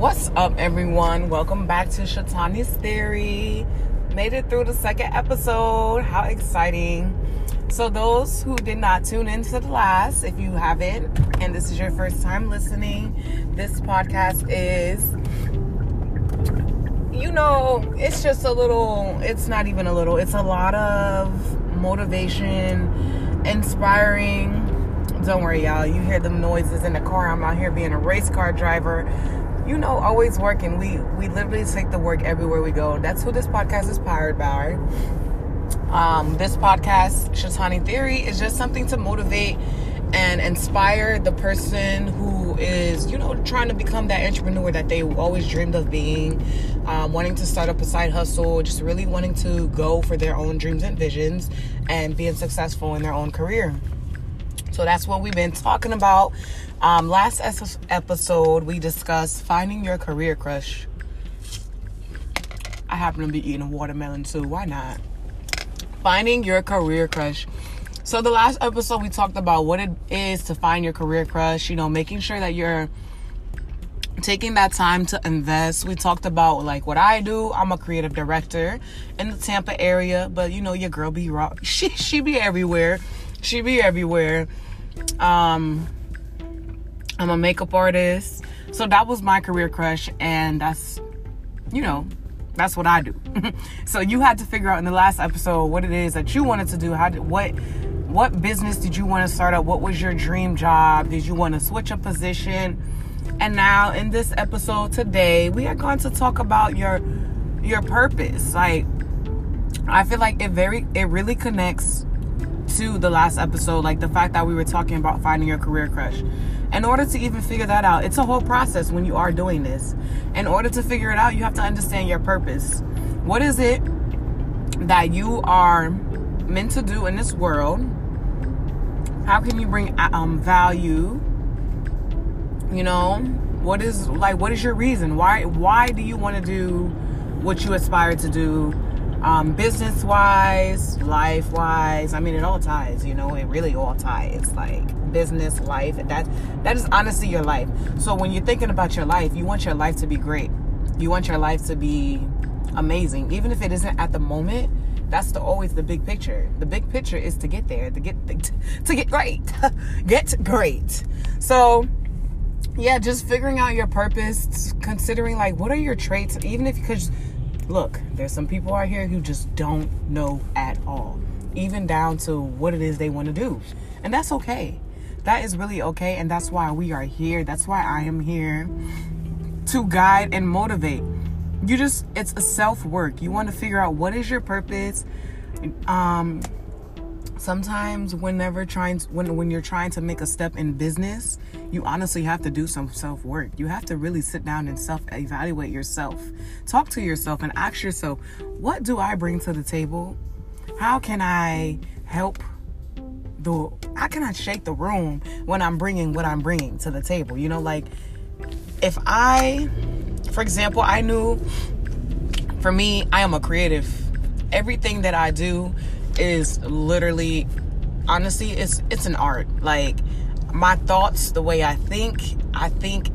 What's up, everyone? Welcome back to Shatoine's Theory. Made it through the second episode. How exciting! So, those who did not tune into the last, if you haven't, and this is your first time listening, this podcast is, you know, it's just a little, it's not even a little, it's a lot of motivation, inspiring. Don't worry, y'all. You hear them noises in the car. I'm out here being a race car driver you know, always working. We we literally take the work everywhere we go. That's who this podcast is powered by. Um, this podcast, Shatoine Theory, is just something to motivate and inspire the person who is, you know, trying to become that entrepreneur that they always dreamed of being, um, wanting to start up a side hustle, just really wanting to go for their own dreams and visions and being successful in their own career. So that's what we've been talking about. Um, last episode, we discussed finding your career crush. I happen to be eating a watermelon too. Why not? Finding your career crush. So, the last episode, we talked about what it is to find your career crush, you know, making sure that you're taking that time to invest. We talked about like what I do. I'm a creative director in the Tampa area, but you know, your girl be raw. She she be everywhere. She be everywhere. Um I'm a makeup artist. So that was my career crush, and that's, you know, that's what I do. so you had to figure out in the last episode what it is that you wanted to do. How did what what business did you want to start up? What was your dream job? Did you want to switch a position? And now in this episode today, we are going to talk about your your purpose. Like I feel like it very it really connects to the last episode, like the fact that we were talking about finding your career crush in order to even figure that out, it's a whole process when you are doing this. In order to figure it out, you have to understand your purpose. What is it that you are meant to do in this world? How can you bring um, value? You know, what is like what is your reason? Why why do you want to do what you aspire to do? Um, business wise, life wise. I mean, it all ties. You know, it really all ties. Like business, life. That that is honestly your life. So when you're thinking about your life, you want your life to be great. You want your life to be amazing, even if it isn't at the moment. That's the, always the big picture. The big picture is to get there, to get to get great, get great. So yeah, just figuring out your purpose, considering like what are your traits, even if you could look, there's some people out here who just don't know at all, even down to what it is they want to do. And that's okay. That is really okay. And that's why we are here. That's why I am here to guide and motivate. You just, it's a self work. You want to figure out what is your purpose. Um, sometimes whenever trying when when you're trying to make a step in business you honestly have to do some self work you have to really sit down and self evaluate yourself. Talk to yourself and ask yourself what do i bring to the table? How can i help the how can i shake the room when i'm bringing what i'm bringing to the table? You know like if i for example i knew for me i am a creative. Everything that i do is literally honestly it's it's an art. Like my thoughts the way i think i think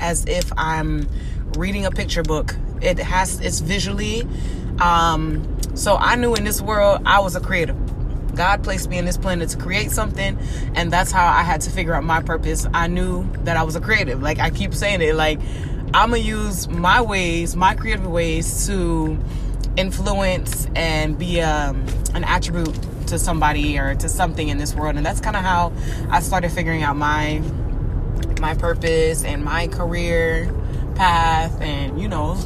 as if i'm reading a picture book. It has it's visually um so i knew in this world i was a creative. God placed me in this planet to create something and that's how i had to figure out my purpose. I knew that i was a creative. Like i keep saying it like i'm gonna use my ways my creative ways to influence and be um, an attribute to somebody or to something in this world. And that's kind of how i started figuring out my my purpose and my career path. And you know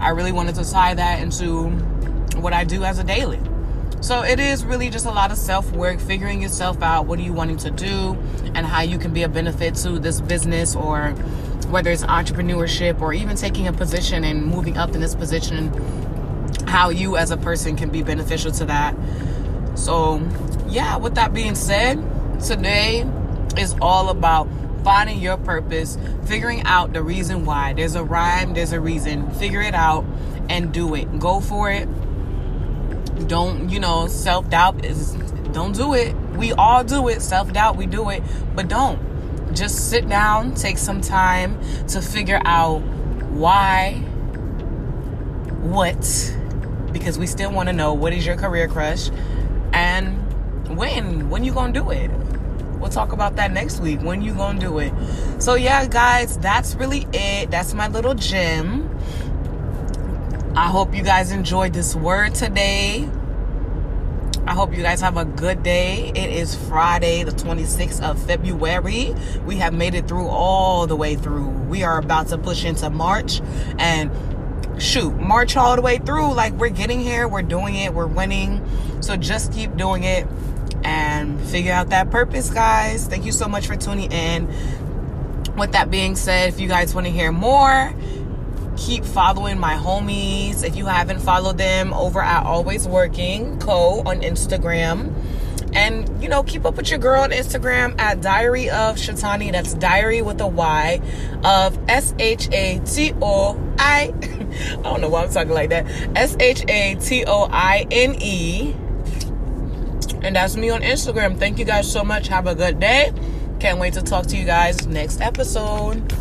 i really wanted to tie that into what i do as a daily. So it is really just a lot of self work figuring yourself out what are you wanting to do and how you can be a benefit to this business or whether it's entrepreneurship or even taking a position and moving up in this position how you as a person can be beneficial to that. So, yeah, with that being said, today is all about finding your purpose, figuring out the reason why. There's a rhyme, there's a reason. Figure it out and do it. Go for it. Don't, you know, self doubt is, don't do it. We all do it. Self doubt, we do it, but don't. Just sit down, take some time to figure out why, what, because we still want to know what is your career crush and when. When you gonna do it? We'll talk about that next week. When you gonna do it? So yeah, guys, that's really it. That's my little gem. I hope you guys enjoyed this word today. I hope you guys have a good day. It is Friday, the 26th of February. We have made it through all the way through. We are about to push into March and shoot, march all the way through. Like we're getting here, we're doing it, we're winning. So just keep doing it and figure out that purpose, guys. Thank you so much for tuning in. With that being said, if you guys want to hear more, keep following my homies. If you haven't followed them over at Always Working Co on Instagram. And you know, keep up with your girl on Instagram at Diary of Shatoine. That's Diary with a Y of S H A T O I. I don't know why I'm talking like that. S H A T O I N E. And that's me on Instagram. Thank you guys so much. Have a good day. Can't wait to talk to you guys next episode.